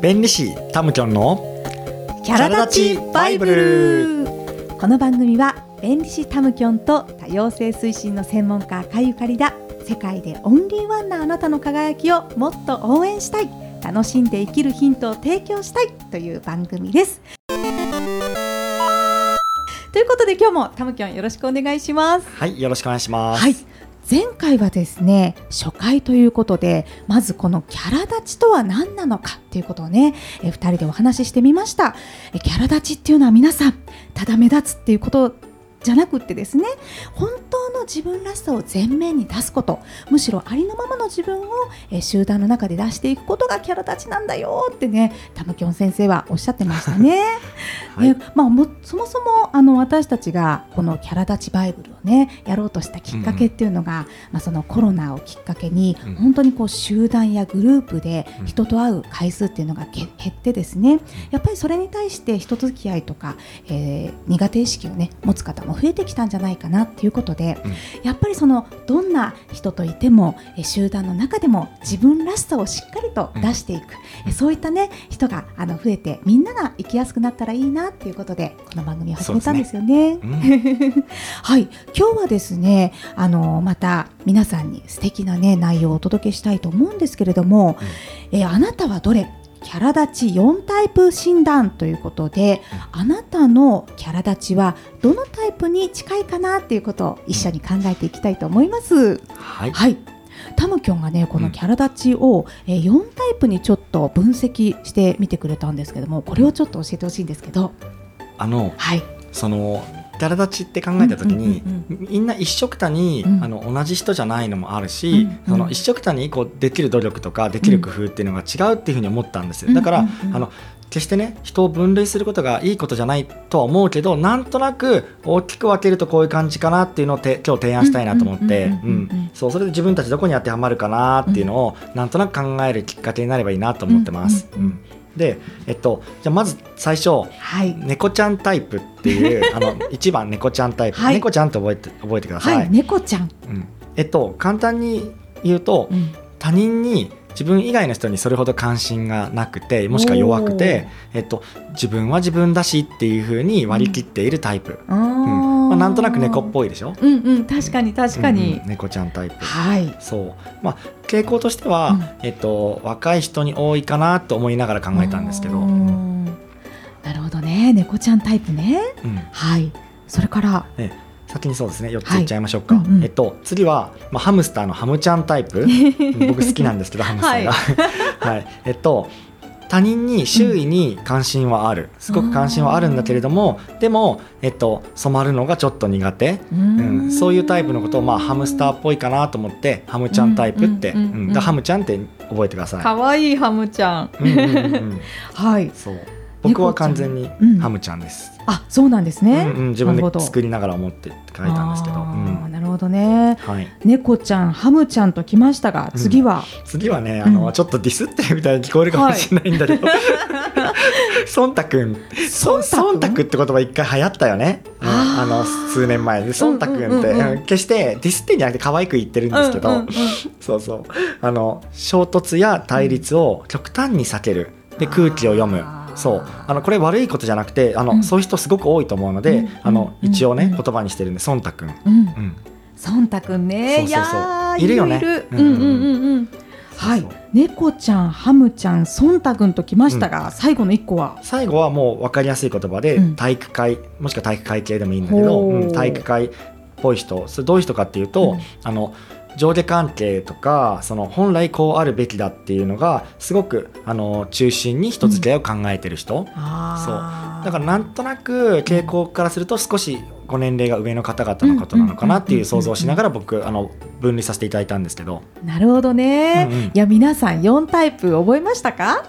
弁理士タムキョンのキャラ立ちバイブル。この番組は弁理士タムキョンと多様性推進の専門家かゆかりだ世界でオンリーワンなあなたの輝きをもっと応援したい楽しんで生きるヒントを提供したいという番組です。ということで今日もタムキョンよろしくお願いします。はいよろしくお願いします。はい前回はですね初回ということでまずこのキャラ立ちとは何なのかっていうことをねえ2人でお話ししてみました。えキャラ立ちっていうのは皆さんただ目立つっていうことじゃなくってですね本自分らしさを前面に出すこと。むしろありのままの自分を、え集団の中で出していくことがキャラ立ちなんだよってねタムキョン先生はおっしゃってましたね。はい、ねまあ、もそもそもあの私たちがこのキャラ立ちバイブルをねやろうとしたきっかけっていうのが、うん、まあ、そのコロナをきっかけに、うん、本当にこう集団やグループで人と会う回数っていうのが減ってですね。やっぱりそれに対して人付き合いとか、えー、苦手意識をね持つ方もも増えてきたんじゃないかなっていうことで、うん、やっぱりそのどんな人といても集団の中でも自分らしさをしっかりと出していく、うん、そういったね人があの増えてみんなが生きやすくなったらいいなっていうことでこの番組を始めたんですよね。ね。うん、はい。今日はですねあのまた皆さんに素敵なね内容をお届けしたいと思うんですけれども、えあなたはどれキャラ立ち4タイプ診断ということで、あなたのキャラ立ちはどのタイプに近いかなっていうことを一緒に考えていきたいと思います。はい、はい。タムキョンがねこのキャラ立ちを、えー、4タイプにちょっと分析してみてくれたんですけどもこれをちょっと教えてほしいんですけど。あの、はい、そのキャラ立ちって考えた時に、みんな一緒くたに、あの同じ人じゃないのもあるし、その一緒くたにこうできる努力とかできる工夫っていうのが違うっていうふうに思ったんですよ。だから、あの決してね人を分類することがいいことじゃないとは思うけどなんとなく大きく分けるとこういう感じかなっていうのをて今日提案したいなと思って。そうそれで自分たちどこに当てはまるかなっていうのをなんとなく考えるきっかけになればいいなと思ってます。うんで、えっと、じゃまず最初、はい、猫ちゃんタイプっていう あの1番猫ちゃんタイプ、はい、猫ちゃんって覚えて覚えてください。はい、猫ちゃん、うん、えっと簡単に言うと、うん、他人に自分以外の人にそれほど関心がなくてもしくは弱くて、えっと、自分は自分だしっていうふうに割り切っているタイプ。うん、まあ、なんとなく猫っぽいでしょ？うんうん、確かに確かに、うんうん、猫ちゃんタイプ。はい。そう、まあ、傾向としては、うん、えっと、若い人に多いかなと思いながら考えたんですけど。なるほどね、猫ちゃんタイプね。うん、はい。それから。ね先にそうですね。4ついっちゃいましょうか、はいうんうん、えっと、次は、まあ、ハムスターのハムちゃんタイプ。僕好きなんですけどハムスターが、はい、はい、えっと他人に周囲に関心はある。すごく関心はあるんだけれどもでも、えっと、染まるのがちょっと苦手、うん、そういうタイプのことを、まあ、ハムスターっぽいかなと思ってハムちゃんタイプって、うんハムちゃんって覚えてください。かわいいハムちゃん。うんうんうん、はい。そう僕は完全にハムちゃんです。うん、あ、そうなんですね、うんうん、自分で作りながら思って書いたんですけど。うん、なるほどね。はい。猫ちゃん、ハムちゃんときましたが、次は？次はね、あの、ちょっとディスってるみたいに聞こえるかもしれないんだけど。ソンタ君。ソンタ君？って言葉一回流行ったよね。あの数年前にソンタ君って、決してディスってんじゃなくて可愛く言ってるんですけど、そうそうあの衝突や対立を極端に避けるで空気を読む。そう。あのこれ悪いことじゃなくてあの、うん、そういう人すごく多いと思うので、うん、あの一応ね、言葉にしてるんで孫太くん。うん。孫太くんね。そうそうそう。いるよね。うんうんうん。うんはい、猫ちゃん、ハムちゃん、孫太くんときましたが、うん、最後の一個は？最後はもう分かりやすい言葉で、うん、体育会もしくは体育会系でもいいんだけど、う。ん、体育会っぽい人。それどういう人かっていうと、あの上下関係とかその本来こうあるべきだっていうのがすごくあの中心に人付き合いを考えてる人、うん、そう。だからなんとなく傾向からすると少しご年齢が上の方々のことなのかなっていう想像しながら僕あの分離させていただいたんですけどなるほどね、うんうん、いや皆さん4タイプ覚えましたか、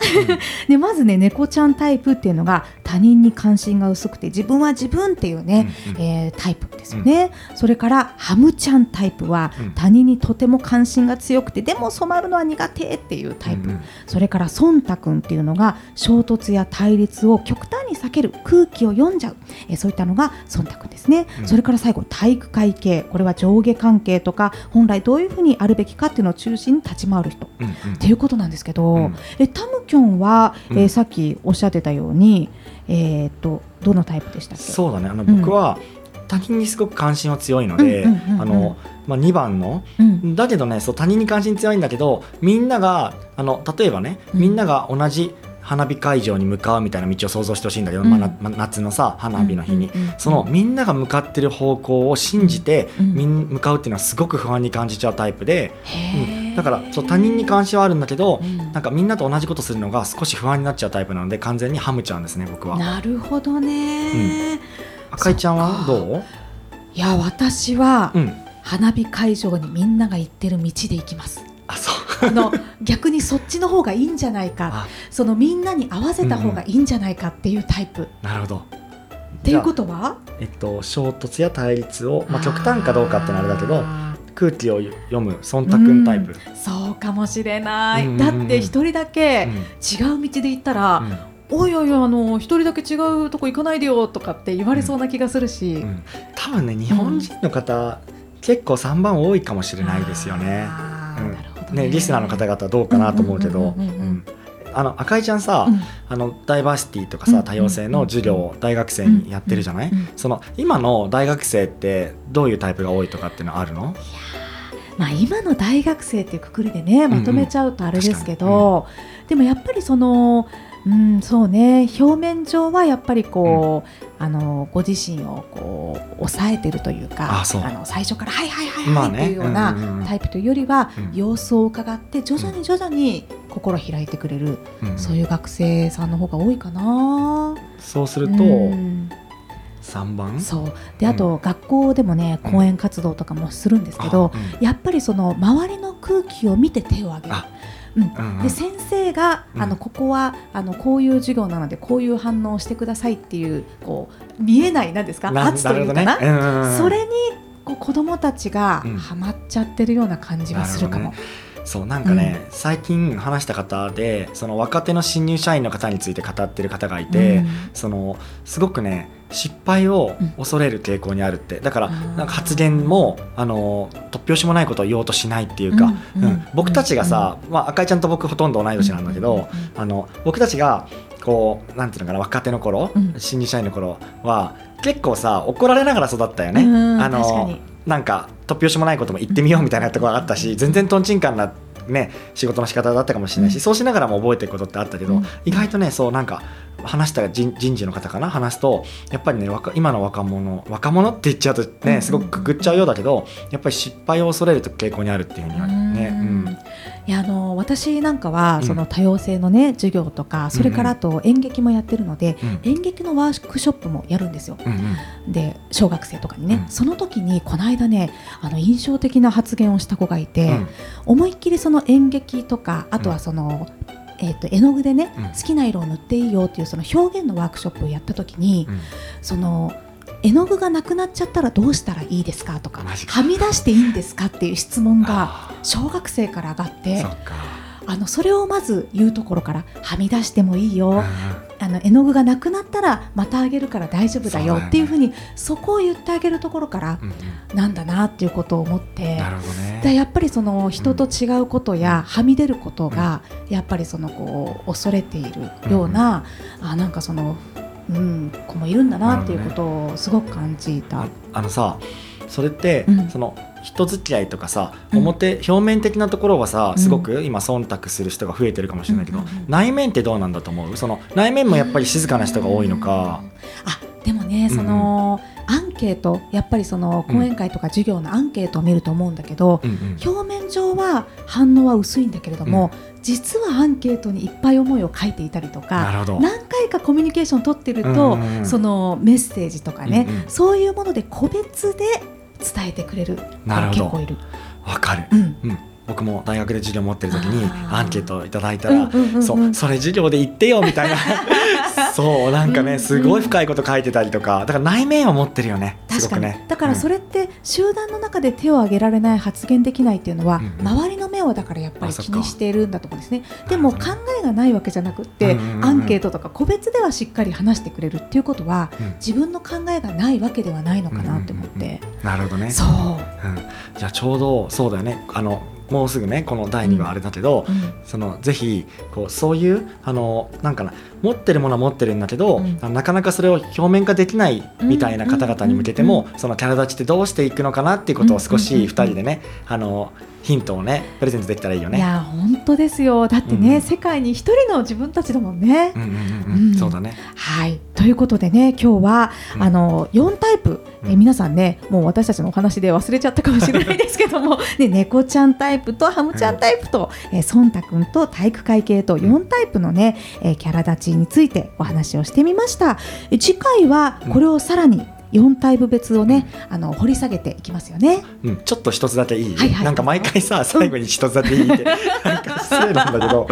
でまずね猫ちゃんタイプっていうのが他人に関心が薄くて自分は自分っていうね、うんうん、えー、タイプですよね、うん、それからハムちゃんタイプは他人にとても関心が強くてでも染まるのは苦手っていうタイプ、うんうん、それからソンタ君っていうのが衝突や対立を極端に避ける空気を読んじゃう、え、そういったのがソンタ君ですねね、うん、それから最後体育会系。これは上下関係とか本来どういうふうにあるべきかっていうのを中心に立ち回る人、うんうん、っていうことなんですけど、うん、えタムキョンは、えー、さっきおっしゃってたように、えーと、どのタイプでしたっけ？そうだね。あの僕は、他人にすごく関心は強いので、あのまあ、2番の、うん、だけどねそう他人に関心強いんだけどみんながあの例えばねみんなが同じ花火会場に向かうみたいな道を想像してほしいんだけど、うん、まあ、夏のさ花火の日に、そのみんなが向かってる方向を信じて、みん向かうっていうのはすごく不安に感じちゃうタイプで、うん、だからそう他人に関心はあるんだけど、うん、なんかみんなと同じことするのが少し不安になっちゃうタイプなので完全にハムちゃんですね僕は。なるほどね、赤井ちゃんはどう？いや私は、花火会場にみんなが行ってる道で行きます。あの逆にそっちの方がいいんじゃないか。そのみんなに合わせた方がいいんじゃないかっていうタイプ。うん、なるほど。っていうことは、えっと、衝突や対立を、まあ、極端かどうかってのあれだけど空気を読む忖度タイプ、うん、そうかもしれない、うんうんうん、だって一人だけ違う道で行ったら、うん、おいおいあの一人だけ違うとこ行かないでよとかって言われそうな気がするし、うん、多分ね日本人の方、結構3番多いかもしれないですよね。ね、リスナーの方々どうかなと思うけど。あの赤井ちゃんさ、うん、あのダイバーシティとかさ多様性の授業を大学生にやってるじゃない、その今の大学生ってどういうタイプが多いとかっていうのはあるの？まあ、今の大学生っていうくくりでねまとめちゃうとあれですけど、うんうん、でもやっぱりそのうん、そうね。表面上はやっぱりこう、うん、あのご自身をこう抑えてるというかあの最初から「はいはいはいはい」っていうようなタイプというよりは、うん、様子を伺って徐々に徐々に心開いてくれる、うん、そういう学生さんの方が多いかな。そうすると、うん。3番？そう。であと、学校でもね講演活動とかもするんですけど、やっぱりその周りの空気を見て手を挙げる。うん。で先生が、あのここはあのこういう授業なのでこういう反応をしてくださいっていうこう見えないなんですか圧というかな、ね、それにこう子どもたちがはまっちゃってるような感じがするかも。そうなんかね、うん、最近話した方でその若手の新入社員の方について語ってる方がいて、うん、そのすごくね失敗を恐れる傾向にあるってだからなんか発言もあの突拍子もないことを言おうとしないっていうか、うん、僕たちがさ、まあ、赤井ちゃんと僕ほとんど同い年なんだけど、あの僕たちがこうなんていうのかな若手の頃、新入社員の頃は結構さ怒られながら育ったよね。あのなんか突拍子もないことも言ってみようみたいなところがあったし全然とんちんかんなね、仕事の仕方だったかもしれないし、うん、そうしながらも覚えていくことってあったけど、うん、意外とねそうなんか話した人人事の方かな話すとやっぱりね今の若者若者って言っちゃうとねすごくくくっちゃうようだけどやっぱり失敗を恐れる傾向にあるっていうふうにはね。うんいやあの私なんかはその多様性のね、授業とかそれからあと演劇もやってるので、演劇のワークショップもやるんですよ。で小学生とかにね、その時にこの間ねあの印象的な発言をした子がいて、思いっきりその演劇とかあとはその、えー、と絵の具でね、好きな色を塗っていいよっていうその表現のワークショップをやった時に、その絵の具がなくなっちゃったらどうしたらいいですかとかはみ出していいんですかっていう質問が小学生から上がってあのそれをまず言うところからはみ出してもいいよ、あの絵の具がなくなったらまたあげるから大丈夫だよっていうふうにそこを言ってあげるところからなんだなっていうことを思って、でやっぱりその人と違うことやはみ出ることがやっぱりそのこう恐れているような、あなんかそのうん、子もいるんだなっていうことをすごく感じた。ああのさそれって、うん、その人付き合いとかさ表、表面的なところはさすごく今忖度する人が増えてるかもしれないけど、内面ってどうなんだと思う？その内面もやっぱり静かな人が多いのか。あでもねその、アンケートやっぱりその講演会とか授業のアンケートを見ると思うんだけど、うんうん、表面上は反応は薄いんだけれども、うん、実はアンケートにいっぱい思いを書いていたりとか何回かコミュニケーションを取ってると、うんうん、そのメッセージとかね、うんうん、そういうもので個別で伝えてくれる結構いる。わかる、うん、うん僕も大学で授業持ってる時にアンケートをいただいたら、そうそれ授業で言ってよみたいな。そうなんかねすごい深いこと書いてたりとかだから内面を持ってるよね確かに、ね、だからそれって集団の中で手を挙げられない発言できないっていうのは、うんうん、周りの目をだからやっぱり気にしているんだと思うんですね。でも考えがないわけじゃなくて、アンケートとか個別ではしっかり話してくれるっていうことは、うん、自分の考えがないわけではないのかなって思って、なるほどね。そう、うん、じゃあちょうどそうだよね。あのもうすぐねこの第2話あれだけど、うん、そのぜひこうそういうあのなんかな持ってるものは持ってるんだけど、うん、なかなかそれを表面化できないみたいな方々に向けても、そのキャラ立ちってどうしていくのかなっていうことを少し2人でね、あのヒントをねプレゼントできたらいいよね。いや本当ですよ。だってね、うん、世界に一人の自分たちだもんね。そうだね。はい。ということでね今日は、うん、あの4タイプ、え皆さんねもう私たちのお話で忘れちゃったかもしれないですけども、ね、猫ちゃんタイプとハムちゃんタイプと、うん、えソンタ君と体育会系と4タイプのね、えキャラ立ちについてお話をしてみました。次回はこれをさらに、4タイプ別をね、あの掘り下げていきますよね。うん、ちょっと一つだけいい、はいはい、なんか毎回さ最後に一つだけいいって、なんか失礼なんだけど。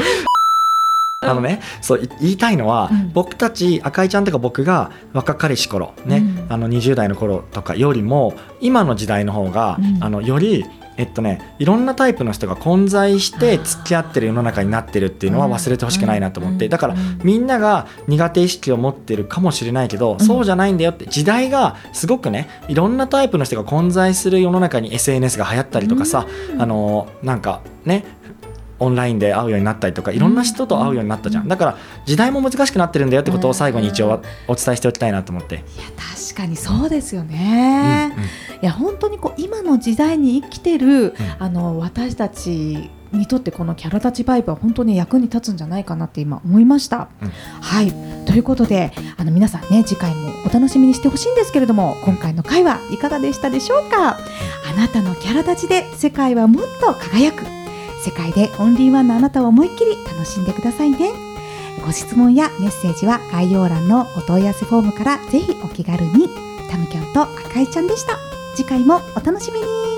あのね、そう言いたいのは、うん、僕たち赤井ちゃんとか僕が若かりし頃ね、うん、あの20代の頃とかよりも今の時代の方が、うん、あのよりえっとねいろんなタイプの人が混在して付き合ってる世の中になってるっていうのは忘れてほしくないなと思って。だからみんなが苦手意識を持ってるかもしれないけどそうじゃないんだよって時代がすごくねいろんなタイプの人が混在する世の中に SNS が流行ったりとかさあのなんかねオンラインで会うようになったりとかいろんな人と会うようになったじゃん。だから時代も難しくなってるんだよってことを最後に一応お伝えしておきたいなと思って。いや確かにそうですよね、うんうん、いや本当にこう今の時代に生きてる、うん、あの私たちにとってこのキャラ立ちバイブは本当に役に立つんじゃないかなって今思いました。うん、はい。ということであの皆さんね次回もお楽しみにしてほしいんですけれども今回の回はいかがでしたでしょうか？あなたのキャラ立ちで世界はもっと輝く世界でオンリーワンのあなたを思いっきり楽しんでくださいね。ご質問やメッセージは概要欄のお問い合わせフォームからぜひお気軽に。タムキャンと赤いちゃんでした。次回もお楽しみに。